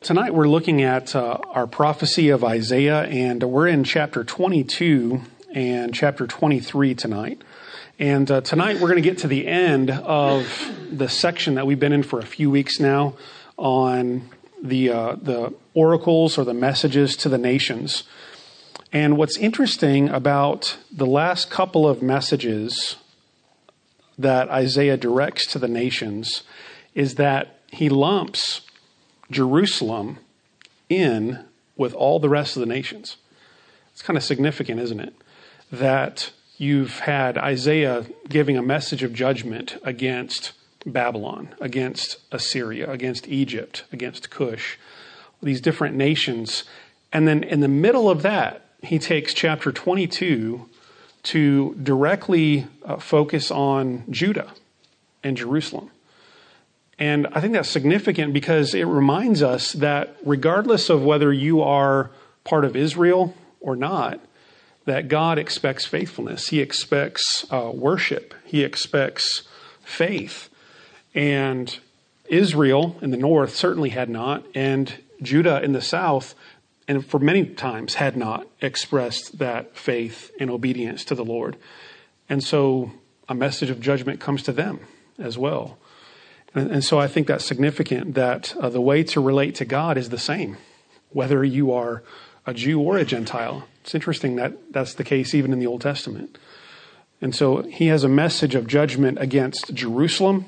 Tonight we're looking at uh, our prophecy of Isaiah, and we're in chapter 22 and chapter 23 tonight. And uh, tonight we're going to get to the end of the section that we've been in for a few weeks now on the uh, the oracles or the messages to the nations. And what's interesting about the last couple of messages that Isaiah directs to the nations is that he lumps Jerusalem in with all the rest of the nations. It's kind of significant, isn't it? That you've had Isaiah giving a message of judgment against Babylon, against Assyria, against Egypt, against Cush, these different nations. And then in the middle of that, he takes chapter 22 to directly uh, focus on Judah and Jerusalem. And I think that's significant because it reminds us that regardless of whether you are part of Israel or not, that God expects faithfulness. He expects uh, worship. He expects faith. And Israel in the north certainly had not, and Judah in the south, and for many times had not expressed that faith and obedience to the Lord. And so a message of judgment comes to them as well. And, and so I think that's significant that uh, the way to relate to God is the same, whether you are a Jew or a Gentile. It's interesting that that's the case even in the Old Testament. And so he has a message of judgment against Jerusalem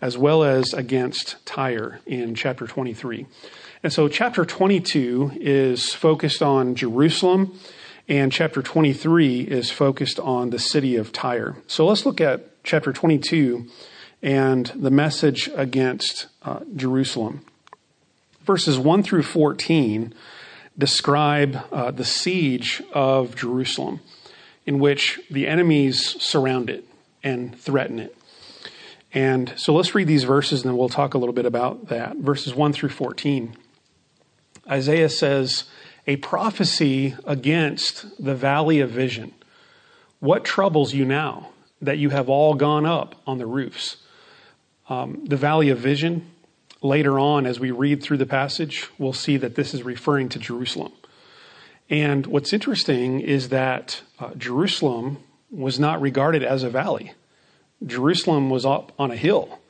as well as against Tyre in chapter 23. And so chapter 22 is focused on Jerusalem, and chapter 23 is focused on the city of Tyre. So let's look at chapter 22 and the message against uh, Jerusalem. Verses 1 through 14 describe uh, the siege of Jerusalem, in which the enemies surround it and threaten it. And so let's read these verses and then we'll talk a little bit about that. Verses 1 through 14. Isaiah says, A prophecy against the valley of vision. What troubles you now that you have all gone up on the roofs? Um, the valley of vision, later on, as we read through the passage, we'll see that this is referring to Jerusalem. And what's interesting is that uh, Jerusalem was not regarded as a valley. Jerusalem was up on a hill.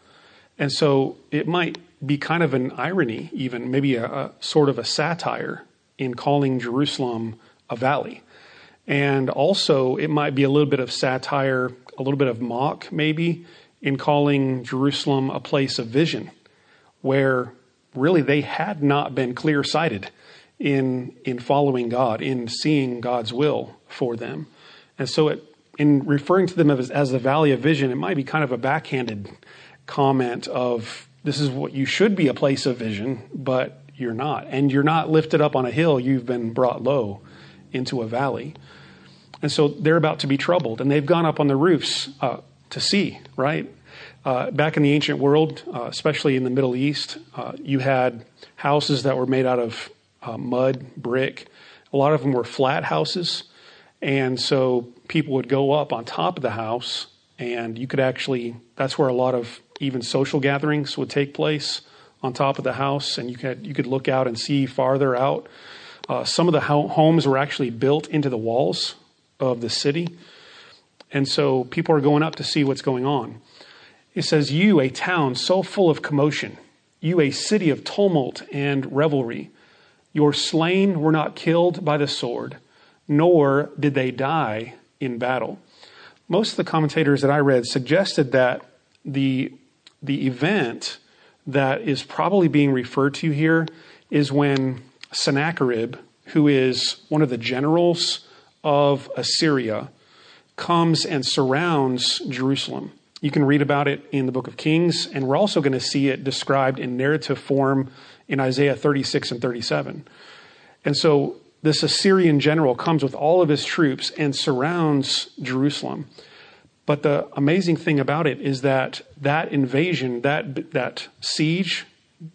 And so it might be kind of an irony, even maybe a, a sort of a satire in calling Jerusalem a valley. And also, it might be a little bit of satire, a little bit of mock, maybe, in calling Jerusalem a place of vision, where really they had not been clear sighted in, in following God, in seeing God's will for them. And so, it, in referring to them as, as the valley of vision, it might be kind of a backhanded comment of this is what you should be a place of vision, but you're not. And you're not lifted up on a hill, you've been brought low into a valley. And so they're about to be troubled, and they've gone up on the roofs uh, to see, right? Uh, back in the ancient world, uh, especially in the Middle East, uh, you had houses that were made out of uh, mud, brick. A lot of them were flat houses. And so people would go up on top of the house, and you could actually, that's where a lot of even social gatherings would take place on top of the house, and you could, you could look out and see farther out. Uh, some of the ho- homes were actually built into the walls of the city. And so people are going up to see what's going on. It says, You, a town so full of commotion, you, a city of tumult and revelry, your slain were not killed by the sword, nor did they die in battle. Most of the commentators that I read suggested that the, the event that is probably being referred to here is when Sennacherib, who is one of the generals of Assyria, comes and surrounds Jerusalem. You can read about it in the book of Kings, and we're also going to see it described in narrative form in Isaiah 36 and 37. And so this Assyrian general comes with all of his troops and surrounds Jerusalem. But the amazing thing about it is that that invasion, that, that siege,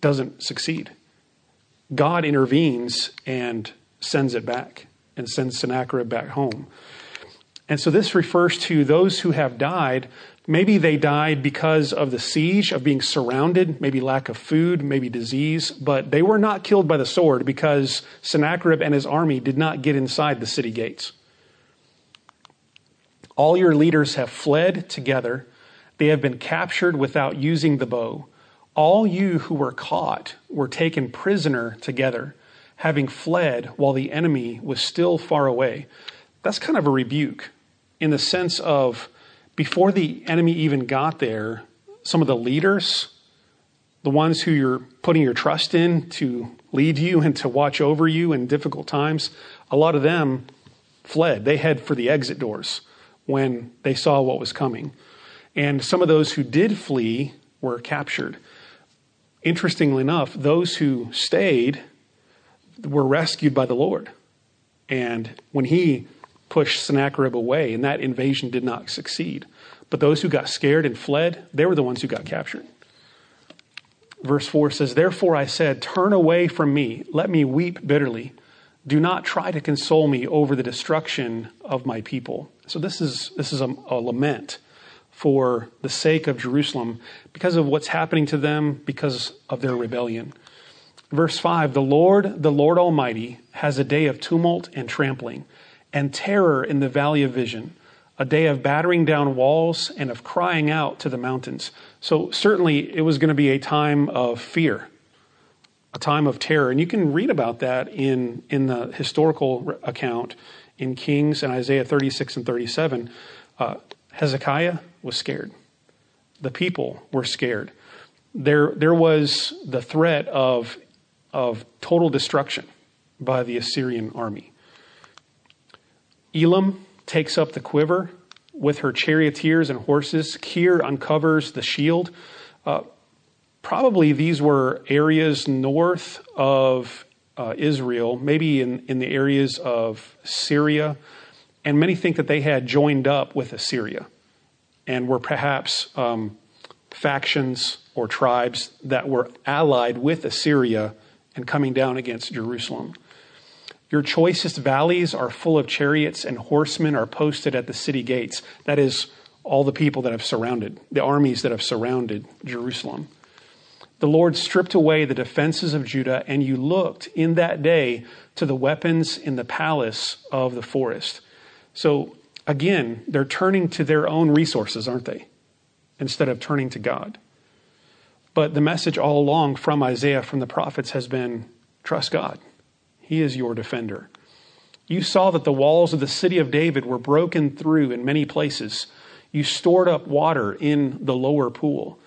doesn't succeed. God intervenes and sends it back and sends Sennacherib back home. And so this refers to those who have died Maybe they died because of the siege, of being surrounded, maybe lack of food, maybe disease, but they were not killed by the sword because Sennacherib and his army did not get inside the city gates. All your leaders have fled together. They have been captured without using the bow. All you who were caught were taken prisoner together, having fled while the enemy was still far away. That's kind of a rebuke in the sense of before the enemy even got there, some of the leaders, the ones who you're putting your trust in to lead you and to watch over you in difficult times, a lot of them fled. They head for the exit doors when they saw what was coming. And some of those who did flee were captured. Interestingly enough, those who stayed were rescued by the Lord. And when he pushed Sennacherib away, and that invasion did not succeed. But those who got scared and fled, they were the ones who got captured. Verse 4 says, Therefore I said, Turn away from me, let me weep bitterly. Do not try to console me over the destruction of my people. So this is, this is a, a lament for the sake of Jerusalem because of what's happening to them because of their rebellion. Verse 5 The Lord, the Lord Almighty, has a day of tumult and trampling and terror in the valley of vision, a day of battering down walls and of crying out to the mountains. So, certainly, it was going to be a time of fear, a time of terror. And you can read about that in, in the historical account in Kings and Isaiah 36 and 37. Uh, Hezekiah was scared, the people were scared. There, there was the threat of, of total destruction by the Assyrian army. Elam takes up the quiver with her charioteers and horses. Kir uncovers the shield. Uh, probably these were areas north of uh, Israel, maybe in, in the areas of Syria. And many think that they had joined up with Assyria and were perhaps um, factions or tribes that were allied with Assyria and coming down against Jerusalem. Your choicest valleys are full of chariots, and horsemen are posted at the city gates. That is, all the people that have surrounded, the armies that have surrounded Jerusalem. The Lord stripped away the defenses of Judah, and you looked in that day to the weapons in the palace of the forest. So, again, they're turning to their own resources, aren't they? Instead of turning to God. But the message all along from Isaiah, from the prophets, has been trust God. He is your defender. You saw that the walls of the city of David were broken through in many places. You stored up water in the lower pool.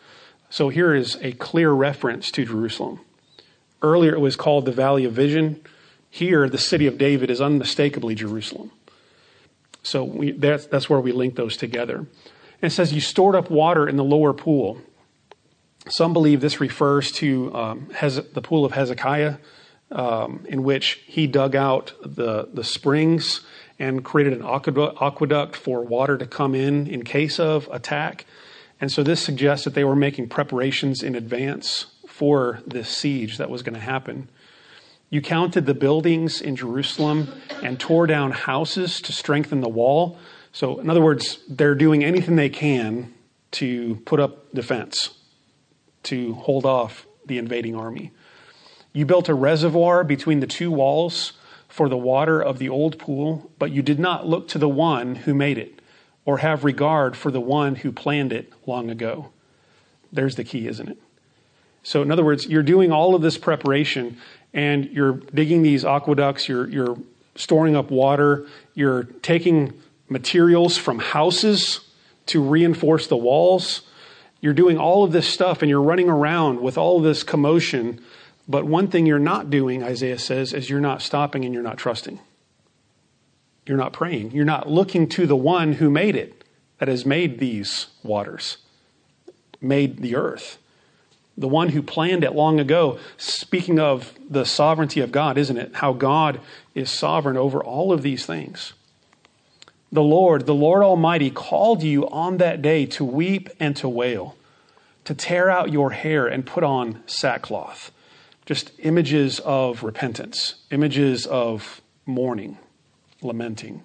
So here is a clear reference to Jerusalem. Earlier it was called the Valley of Vision. Here, the city of David is unmistakably Jerusalem. So we, that's, that's where we link those together. And it says, You stored up water in the lower pool. Some believe this refers to um, the pool of Hezekiah um, in which he dug out the, the springs and created an aqueduct for water to come in in case of attack. And so this suggests that they were making preparations in advance for this siege that was going to happen. You counted the buildings in Jerusalem and tore down houses to strengthen the wall. So, in other words, they're doing anything they can to put up defense, to hold off the invading army. You built a reservoir between the two walls for the water of the old pool, but you did not look to the one who made it or have regard for the one who planned it long ago. There's the key, isn't it? So, in other words, you're doing all of this preparation and you're digging these aqueducts, you're, you're storing up water, you're taking materials from houses to reinforce the walls. You're doing all of this stuff and you're running around with all of this commotion but one thing you're not doing, Isaiah says, is you're not stopping and you're not trusting. You're not praying. You're not looking to the one who made it, that has made these waters, made the earth. The one who planned it long ago. Speaking of the sovereignty of God, isn't it? How God is sovereign over all of these things. The Lord, the Lord Almighty, called you on that day to weep and to wail, to tear out your hair and put on sackcloth just images of repentance, images of mourning, lamenting.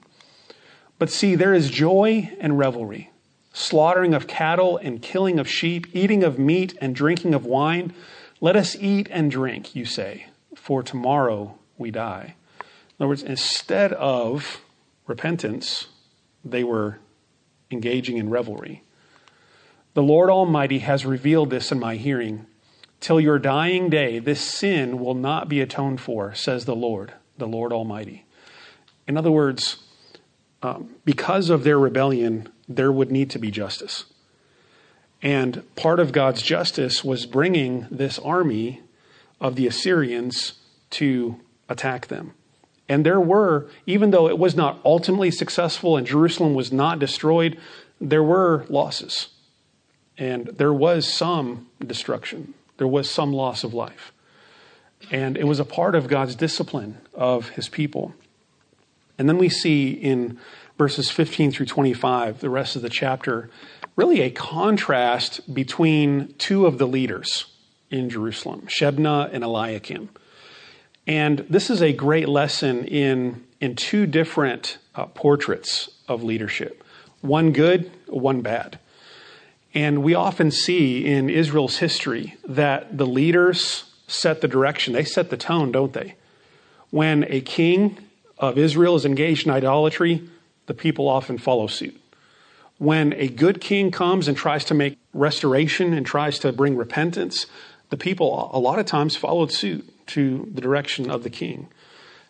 But see, there is joy and revelry. slaughtering of cattle and killing of sheep, eating of meat and drinking of wine. Let us eat and drink, you say, for tomorrow we die. In other words, instead of repentance, they were engaging in revelry. The Lord Almighty has revealed this in my hearing. Till your dying day, this sin will not be atoned for, says the Lord, the Lord Almighty. In other words, um, because of their rebellion, there would need to be justice. And part of God's justice was bringing this army of the Assyrians to attack them. And there were, even though it was not ultimately successful and Jerusalem was not destroyed, there were losses. And there was some destruction, there was some loss of life. And it was a part of God's discipline of his people. And then we see in verses 15 through 25, the rest of the chapter, really a contrast between two of the leaders in Jerusalem, Shebna and Eliakim. And this is a great lesson in, in two different uh, portraits of leadership one good, one bad. And we often see in Israel's history that the leaders set the direction, they set the tone, don't they? When a king of Israel is engaged in idolatry, the people often follow suit. When a good king comes and tries to make restoration and tries to bring repentance, the people a lot of times followed suit to the direction of the king.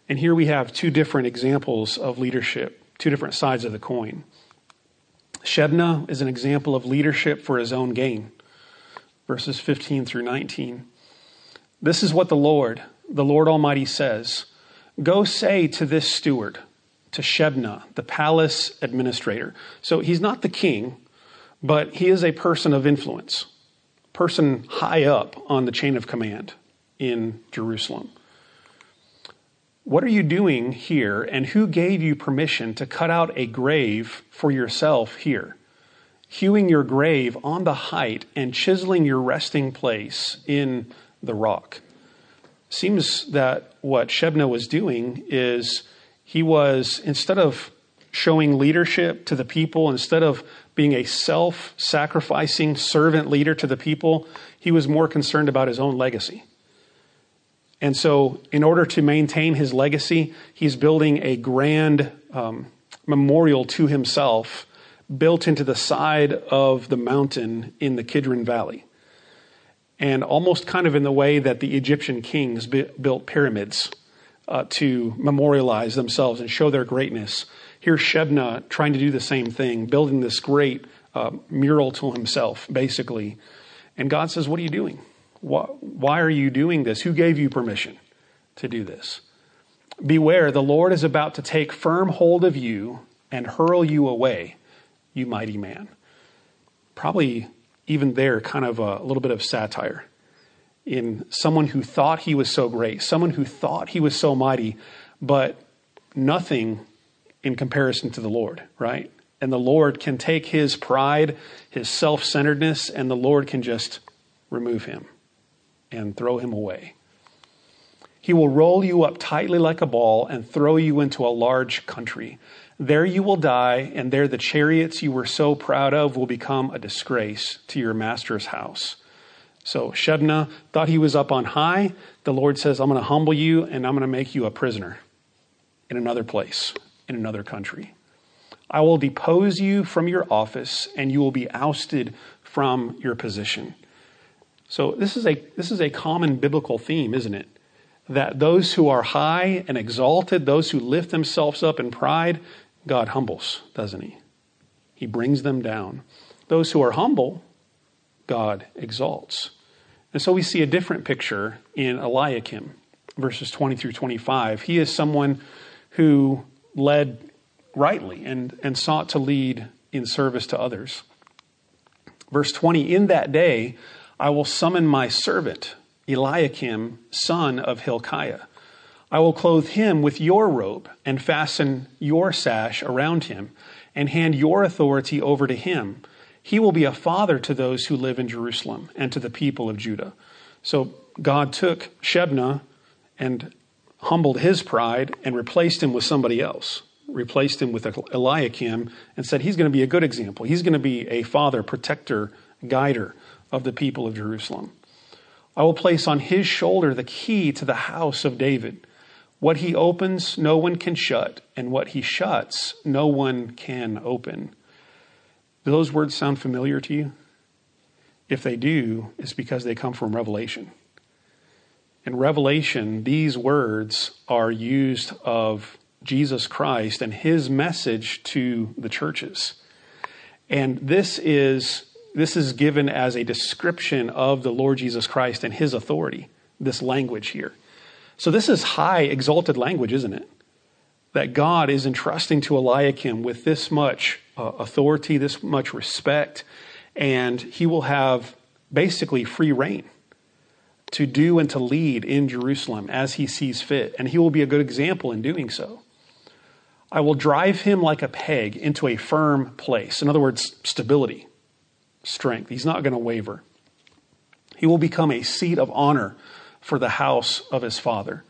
And here we have two different examples of leadership, two different sides of the coin. Shebna is an example of leadership for his own gain. Verses 15 through 19. This is what the Lord, the Lord Almighty says Go say to this steward, to Shebna, the palace administrator. So he's not the king, but he is a person of influence, person high up on the chain of command in Jerusalem. What are you doing here, and who gave you permission to cut out a grave for yourself here? Hewing your grave on the height and chiseling your resting place in the rock. Seems that what Shebna was doing is he was, instead of showing leadership to the people, instead of being a self sacrificing servant leader to the people, he was more concerned about his own legacy. And so, in order to maintain his legacy, he's building a grand um, memorial to himself built into the side of the mountain in the Kidron Valley. And almost kind of in the way that the Egyptian kings built pyramids uh, to memorialize themselves and show their greatness. Here's Shebna trying to do the same thing, building this great uh, mural to himself, basically. And God says, What are you doing? Why, are you doing this? Who gave you permission to do this? Beware, the Lord is about to take firm hold of you and hurl you away, you mighty man. Probably even there, kind of a, a little bit of satire in someone who thought he was so great, someone who thought he was so mighty, but nothing in comparison to the Lord, right? And the Lord can take his pride, his self centeredness, and the Lord can just remove him and throw him away. He will roll you up tightly like a ball and throw you into a large country. There you will die, and there the chariots you were so proud of will become a disgrace to your master's house. So Shebna thought he was up on high. The Lord says, I'm going to humble you and I'm going to make you a prisoner in another place, in another country. I will depose you from your office and you will be ousted from your position. So this is a this is a common biblical theme, isn't it? That those who are high and exalted, those who lift themselves up in pride, God humbles, doesn't he? He brings them down. Those who are humble, God exalts. And so we see a different picture in Eliakim, verses 20 through 25. He is someone who led rightly and, and sought to lead in service to others. Verse 20 In that day I will summon my servant, Eliakim, son of Hilkiah. I will clothe him with your robe and fasten your sash around him and hand your authority over to him he will be a father to those who live in Jerusalem and to the people of Judah. So God took Shebna and humbled his pride and replaced him with somebody else, replaced him with Eliakim and said he's going to be a good example. He's going to be a father, protector, guider of the people of Jerusalem. I will place on his shoulder the key to the house of David. What he opens, no one can shut, and what he shuts, no one can open. Do those words sound familiar to you? If they do, it's because they come from Revelation. In Revelation, these words are used of Jesus Christ and his message to the churches. And this is this is given as a description of the Lord Jesus Christ and his authority, this language here. So this is high exalted language, isn't it? That God is entrusting to Eliakim with this much uh, authority, this much respect, and he will have basically free reign to do and to lead in Jerusalem as he sees fit, and he will be a good example in doing so. I will drive him like a peg into a firm place. In other words, stability, strength. He's not going to waver. He will become a seat of honor for the house of his father.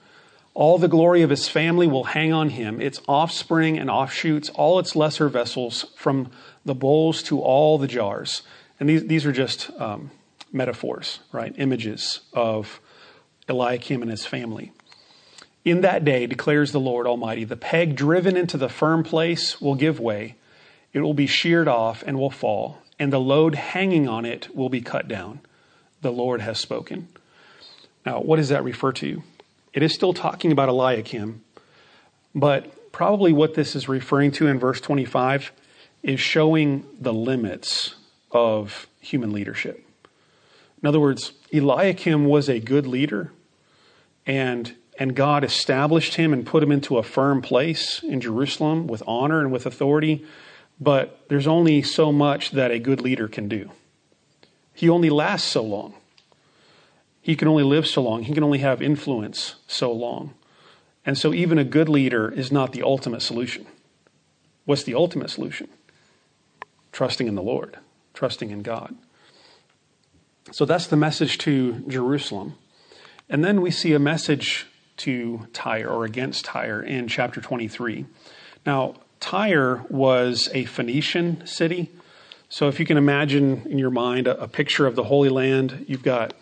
All the glory of his family will hang on him, its offspring and offshoots, all its lesser vessels, from the bowls to all the jars. And these, these are just um, metaphors, right? Images of Eliakim and his family. In that day, declares the Lord Almighty, the peg driven into the firm place will give way, it will be sheared off and will fall, and the load hanging on it will be cut down. The Lord has spoken. Now, what does that refer to? It is still talking about Eliakim, but probably what this is referring to in verse 25 is showing the limits of human leadership. In other words, Eliakim was a good leader, and, and God established him and put him into a firm place in Jerusalem with honor and with authority. But there's only so much that a good leader can do. He only lasts so long. He can only live so long. He can only have influence so long. And so, even a good leader is not the ultimate solution. What's the ultimate solution? Trusting in the Lord, trusting in God. So that's the message to Jerusalem. And then we see a message to Tyre or against Tyre in chapter 23. Now, Tyre was a Phoenician city. So if you can imagine in your mind a, a picture of the Holy Land, you've got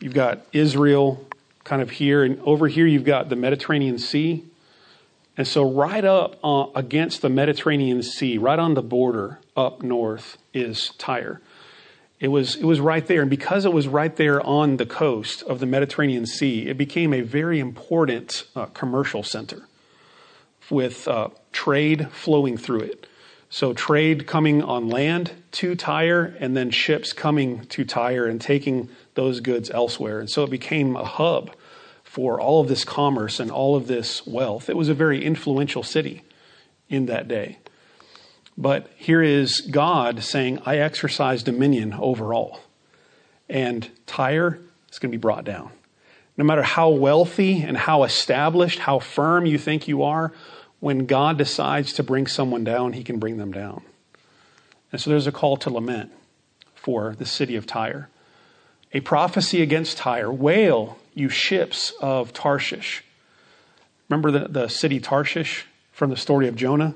you've got Israel kind of here and over here you've got the Mediterranean Sea. And so right up uh, against the Mediterranean Sea, right on the border up north is Tyre. It was, it was right there. And because it was right there on the coast of the Mediterranean Sea, it became a very important uh, commercial center with uh, trade flowing through it. So, trade coming on land to Tyre, and then ships coming to Tyre and taking those goods elsewhere. And so it became a hub for all of this commerce and all of this wealth. It was a very influential city in that day. But here is God saying, I exercise dominion over all. And Tyre is going to be brought down. No matter how wealthy and how established, how firm you think you are, when God decides to bring someone down, he can bring them down. And so there's a call to lament for the city of Tyre. A prophecy against Tyre Wail, you ships of Tarshish. Remember the, the city Tarshish from the story of Jonah?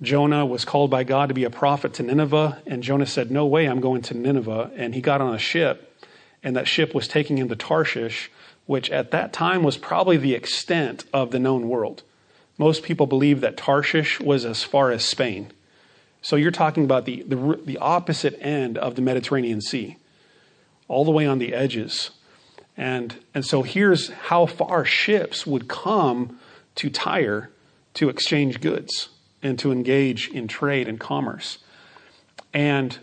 Jonah was called by God to be a prophet to Nineveh, and Jonah said, No way, I'm going to Nineveh. And he got on a ship, and that ship was taking him to Tarshish, which at that time was probably the extent of the known world. Most people believe that Tarshish was as far as Spain. So you're talking about the, the, the opposite end of the Mediterranean Sea, all the way on the edges. And, and so here's how far ships would come to Tyre to exchange goods and to engage in trade and commerce. And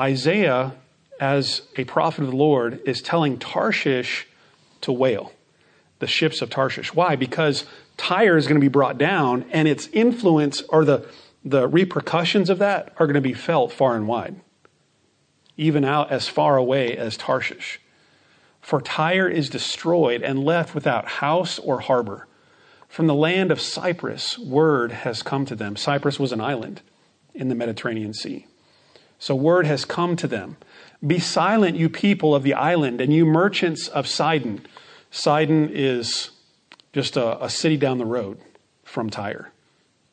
Isaiah, as a prophet of the Lord, is telling Tarshish to wail, the ships of Tarshish. Why? Because Tyre is going to be brought down, and its influence or the, the repercussions of that are going to be felt far and wide, even out as far away as Tarshish. For Tyre is destroyed and left without house or harbor. From the land of Cyprus, word has come to them. Cyprus was an island in the Mediterranean Sea. So word has come to them. Be silent, you people of the island, and you merchants of Sidon. Sidon is just a, a city down the road from Tyre,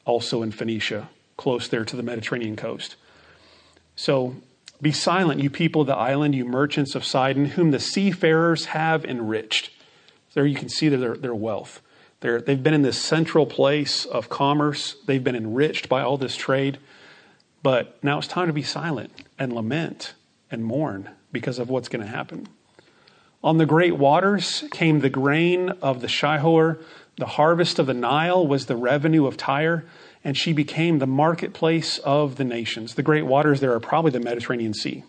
also in Phoenicia, close there to the Mediterranean coast. So be silent, you people of the island, you merchants of Sidon, whom the seafarers have enriched. There you can see their, their wealth. They're, they've been in this central place of commerce. They've been enriched by all this trade. But now it's time to be silent and lament and mourn because of what's going to happen. On the great waters came the grain of the Shihor. The harvest of the Nile was the revenue of Tyre, and she became the marketplace of the nations. The great waters there are probably the Mediterranean Sea.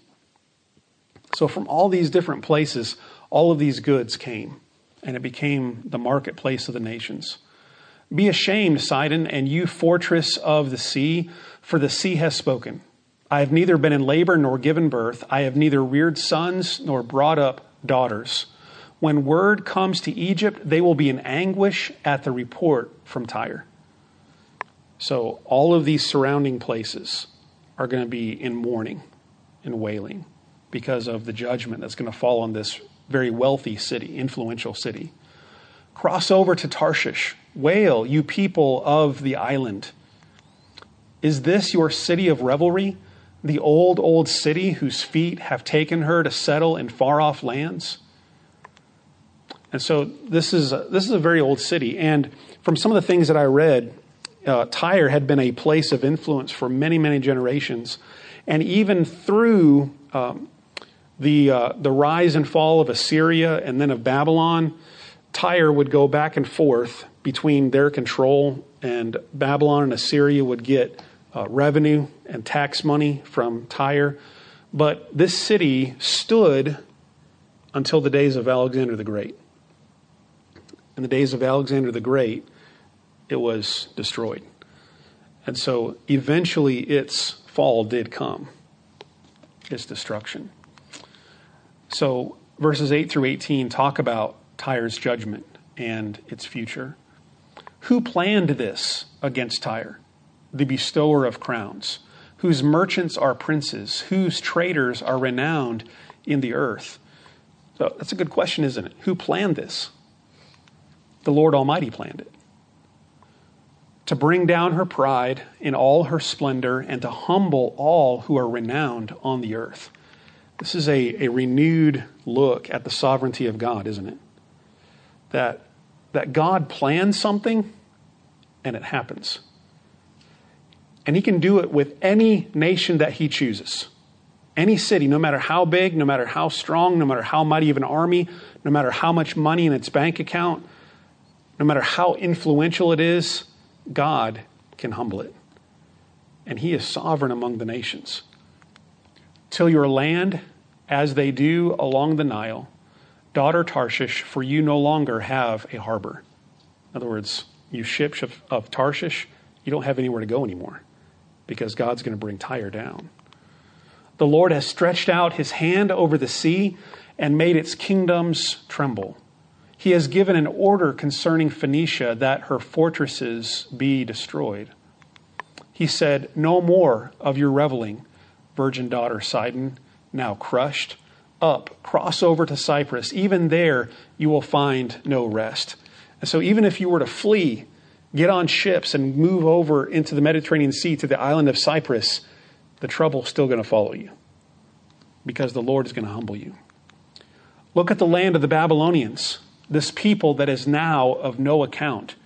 So, from all these different places, all of these goods came, and it became the marketplace of the nations. Be ashamed, Sidon, and you fortress of the sea, for the sea has spoken. I have neither been in labor nor given birth. I have neither reared sons nor brought up daughters. When word comes to Egypt, they will be in anguish at the report from Tyre. So, all of these surrounding places are going to be in mourning and wailing because of the judgment that's going to fall on this very wealthy city, influential city. Cross over to Tarshish. Wail, you people of the island. Is this your city of revelry? The old, old city whose feet have taken her to settle in far off lands? And so this is a, this is a very old city. And from some of the things that I read, uh, Tyre had been a place of influence for many, many generations. And even through um, the, uh, the rise and fall of Assyria and then of Babylon, Tyre would go back and forth between their control, and Babylon and Assyria would get uh, revenue and tax money from Tyre. But this city stood until the days of Alexander the Great. In the days of Alexander the Great, it was destroyed. And so eventually its fall did come, its destruction. So verses 8 through 18 talk about Tyre's judgment and its future. Who planned this against Tyre, the bestower of crowns, whose merchants are princes, whose traders are renowned in the earth? So that's a good question, isn't it? Who planned this? The Lord Almighty planned it to bring down her pride in all her splendor and to humble all who are renowned on the earth. This is a, a renewed look at the sovereignty of God, isn't it? That, that God plans something and it happens. And he can do it with any nation that he chooses. Any city, no matter how big, no matter how strong, no matter how mighty of an army, no matter how much money in its bank account, no matter how influential it is, God can humble it. And he is sovereign among the nations. Till your land, as they do along the Nile, daughter Tarshish, for you no longer have a harbor. In other words, you ships of, of Tarshish, you don't have anywhere to go anymore because God's going to bring Tyre down. The Lord has stretched out his hand over the sea and made its kingdoms tremble. He has given an order concerning Phoenicia that her fortresses be destroyed. He said, No more of your reveling, virgin daughter Sidon, now crushed. Up, cross over to Cyprus. Even there you will find no rest. And so, even if you were to flee, get on ships and move over into the Mediterranean Sea to the island of Cyprus, the trouble's still going to follow you because the Lord is going to humble you. Look at the land of the Babylonians this people that is now of no account.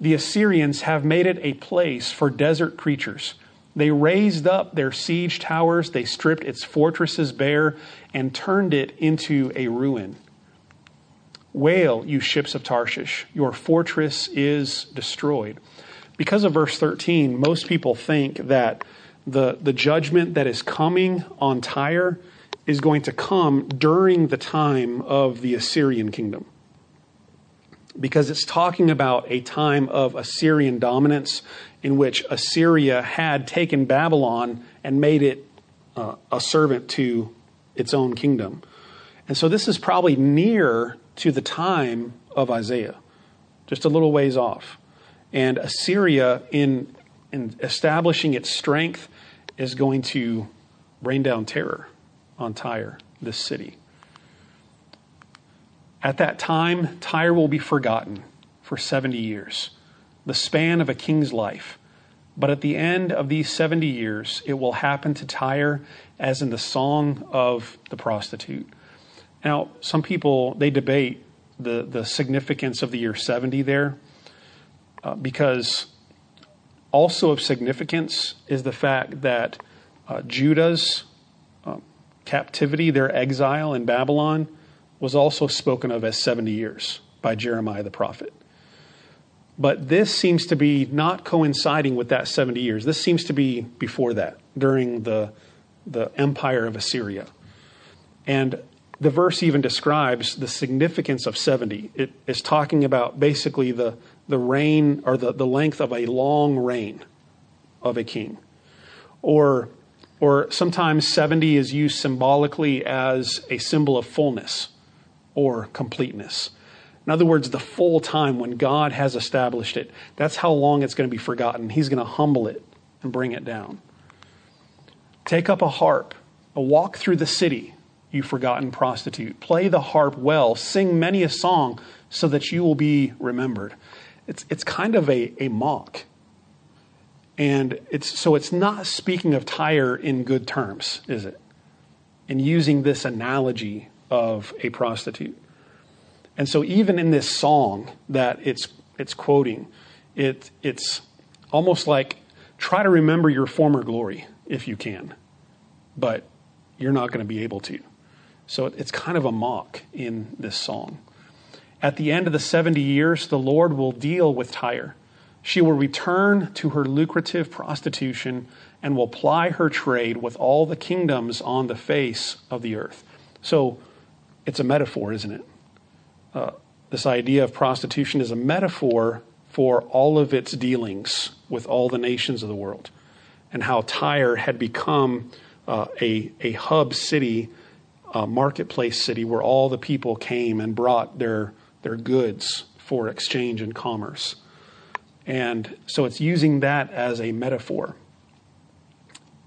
The Assyrians have made it a place for desert creatures. They raised up their siege towers, they stripped its fortresses bare, and turned it into a ruin. Wail, you ships of Tarshish, your fortress is destroyed. Because of verse 13, most people think that the, the judgment that is coming on Tyre is going to come during the time of the Assyrian kingdom because it's talking about a time of Assyrian dominance in which Assyria had taken Babylon and made it uh, a servant to its own kingdom. And so this is probably near to the time of Isaiah, just a little ways off. And Assyria, in, in establishing its strength, is going to rain down terror on Tyre, this city. At that time, Tyre will be forgotten for 70 years, the span of a king's life. But at the end of these 70 years, it will happen to Tyre as in the song of the prostitute. Now, some people, they debate the, the significance of the year 70 there uh, because also of significance is the fact that uh, Judah's uh, captivity, their exile in Babylon, was also spoken of as 70 years by Jeremiah the prophet. But this seems to be not coinciding with that 70 years. This seems to be before that, during the, the empire of Assyria. And the verse even describes the significance of 70. It is talking about basically the, the reign or the, the length of a long reign of a king. Or, or sometimes 70 is used symbolically as a symbol of fullness or completeness. In other words, the full time when God has established it, that's how long it's going to be forgotten. He's going to humble it and bring it down. Take up a harp, a walk through the city, you forgotten prostitute. Play the harp well, sing many a song so that you will be remembered. It's, it's kind of a, a mock. And it's, so it's not speaking of Tyre in good terms, is it? And using this analogy of a prostitute. And so even in this song that it's it's quoting, it it's almost like try to remember your former glory if you can, but you're not going to be able to. So it's kind of a mock in this song. At the end of the 70 years, the Lord will deal with Tyre. She will return to her lucrative prostitution and will ply her trade with all the kingdoms on the face of the earth. So it's a metaphor, isn't it? uh, this idea of prostitution is a metaphor for all of its dealings with all the nations of the world and how Tyre had become uh, a, a hub city, a marketplace city where all the people came and brought their, their goods for exchange and commerce. And so it's using that as a metaphor.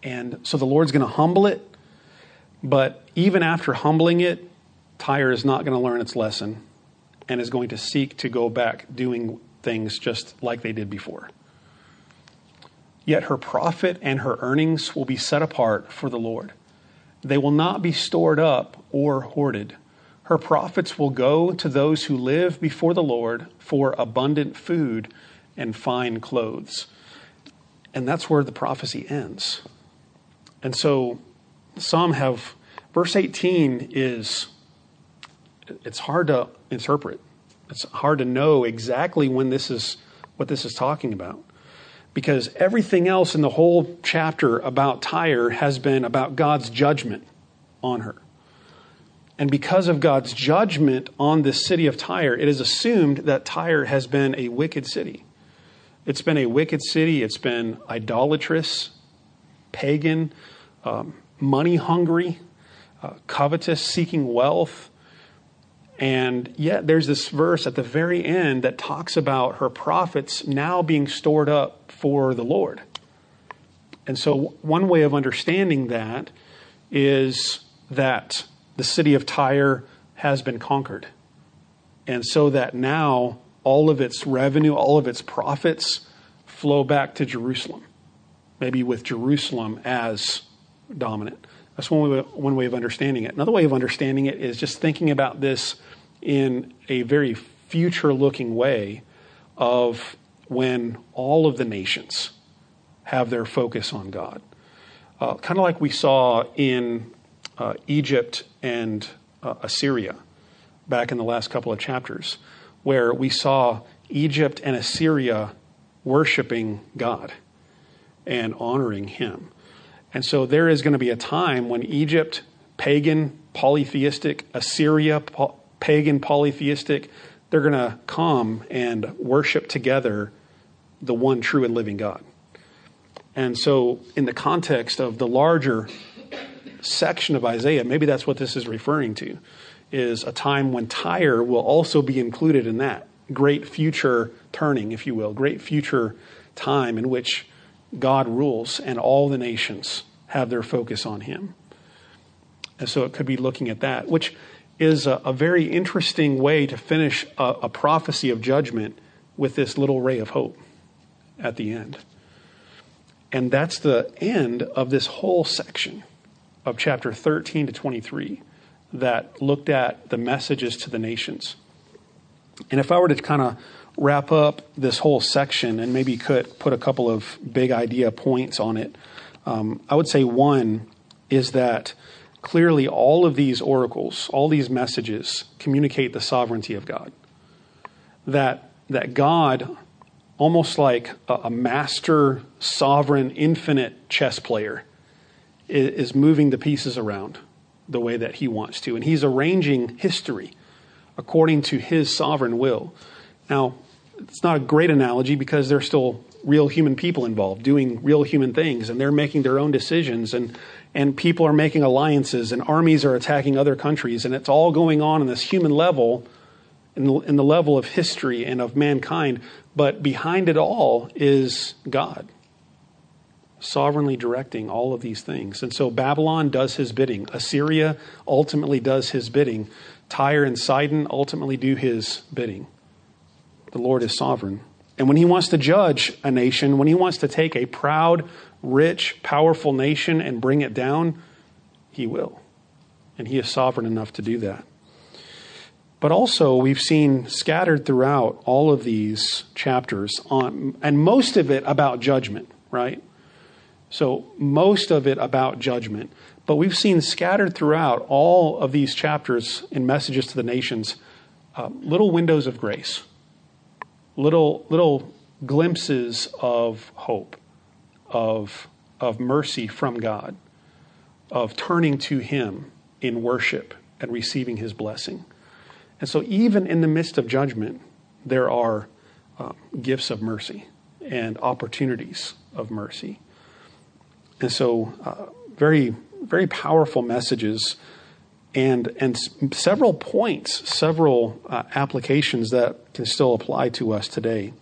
And so the Lord's going to humble it, but even after humbling it, Tyre is not going to learn its lesson and is going to seek to go back doing things just like they did before. Yet her profit and her earnings will be set apart for the Lord. They will not be stored up or hoarded. Her profits will go to those who live before the Lord for abundant food and fine clothes. And that's where the prophecy ends. And so some have, verse 18 is it's hard to interpret. It's hard to know exactly when this is what this is talking about. Because everything else in the whole chapter about Tyre has been about God's judgment on her. And because of God's judgment on this city of Tyre, it is assumed that Tyre has been a wicked city. It's been a wicked city. It's been idolatrous, pagan, um, money hungry, uh, covetous, seeking wealth, and yet, there's this verse at the very end that talks about her profits now being stored up for the Lord. And so, one way of understanding that is that the city of Tyre has been conquered. And so that now all of its revenue, all of its profits flow back to Jerusalem, maybe with Jerusalem as dominant. That's one way, one way of understanding it. Another way of understanding it is just thinking about this in a very future looking way of when all of the nations have their focus on God. Uh, kind of like we saw in uh, Egypt and uh, Assyria back in the last couple of chapters, where we saw Egypt and Assyria worshiping God and honoring Him. And so there is going to be a time when Egypt, pagan, polytheistic, Assyria, pagan, polytheistic, they're going to come and worship together the one true and living God. And so, in the context of the larger section of Isaiah, maybe that's what this is referring to, is a time when Tyre will also be included in that great future turning, if you will, great future time in which God rules and all the nations have their focus on him. And so it could be looking at that, which is a, a very interesting way to finish a, a prophecy of judgment with this little ray of hope at the end. And that's the end of this whole section of chapter 13 to 23 that looked at the messages to the nations. And if I were to kind of wrap up this whole section and maybe could put a couple of big idea points on it, um, I would say one is that clearly all of these oracles, all these messages communicate the sovereignty of God. That, that God, almost like a, a master, sovereign, infinite chess player, is, is moving the pieces around the way that he wants to. And he's arranging history according to his sovereign will. Now, it's not a great analogy because there's still real human people involved doing real human things and they're making their own decisions and and people are making alliances and armies are attacking other countries and it's all going on in this human level in the, in the level of history and of mankind. But behind it all is God sovereignly directing all of these things. And so Babylon does his bidding. Assyria ultimately does his bidding. Tyre and Sidon ultimately do his bidding the Lord is sovereign. And when he wants to judge a nation, when he wants to take a proud, rich, powerful nation and bring it down, he will. And he is sovereign enough to do that. But also, we've seen scattered throughout all of these chapters, on, and most of it about judgment, right? So, most of it about judgment. But we've seen scattered throughout all of these chapters in messages to the nations uh, little windows of grace little little glimpses of hope, of of mercy from God, of turning to Him in worship and receiving His blessing. And so, even in the midst of judgment, there are uh, gifts of mercy and opportunities of mercy. And so, uh, very, very powerful messages and and several points, several uh, applications that can still apply to us today.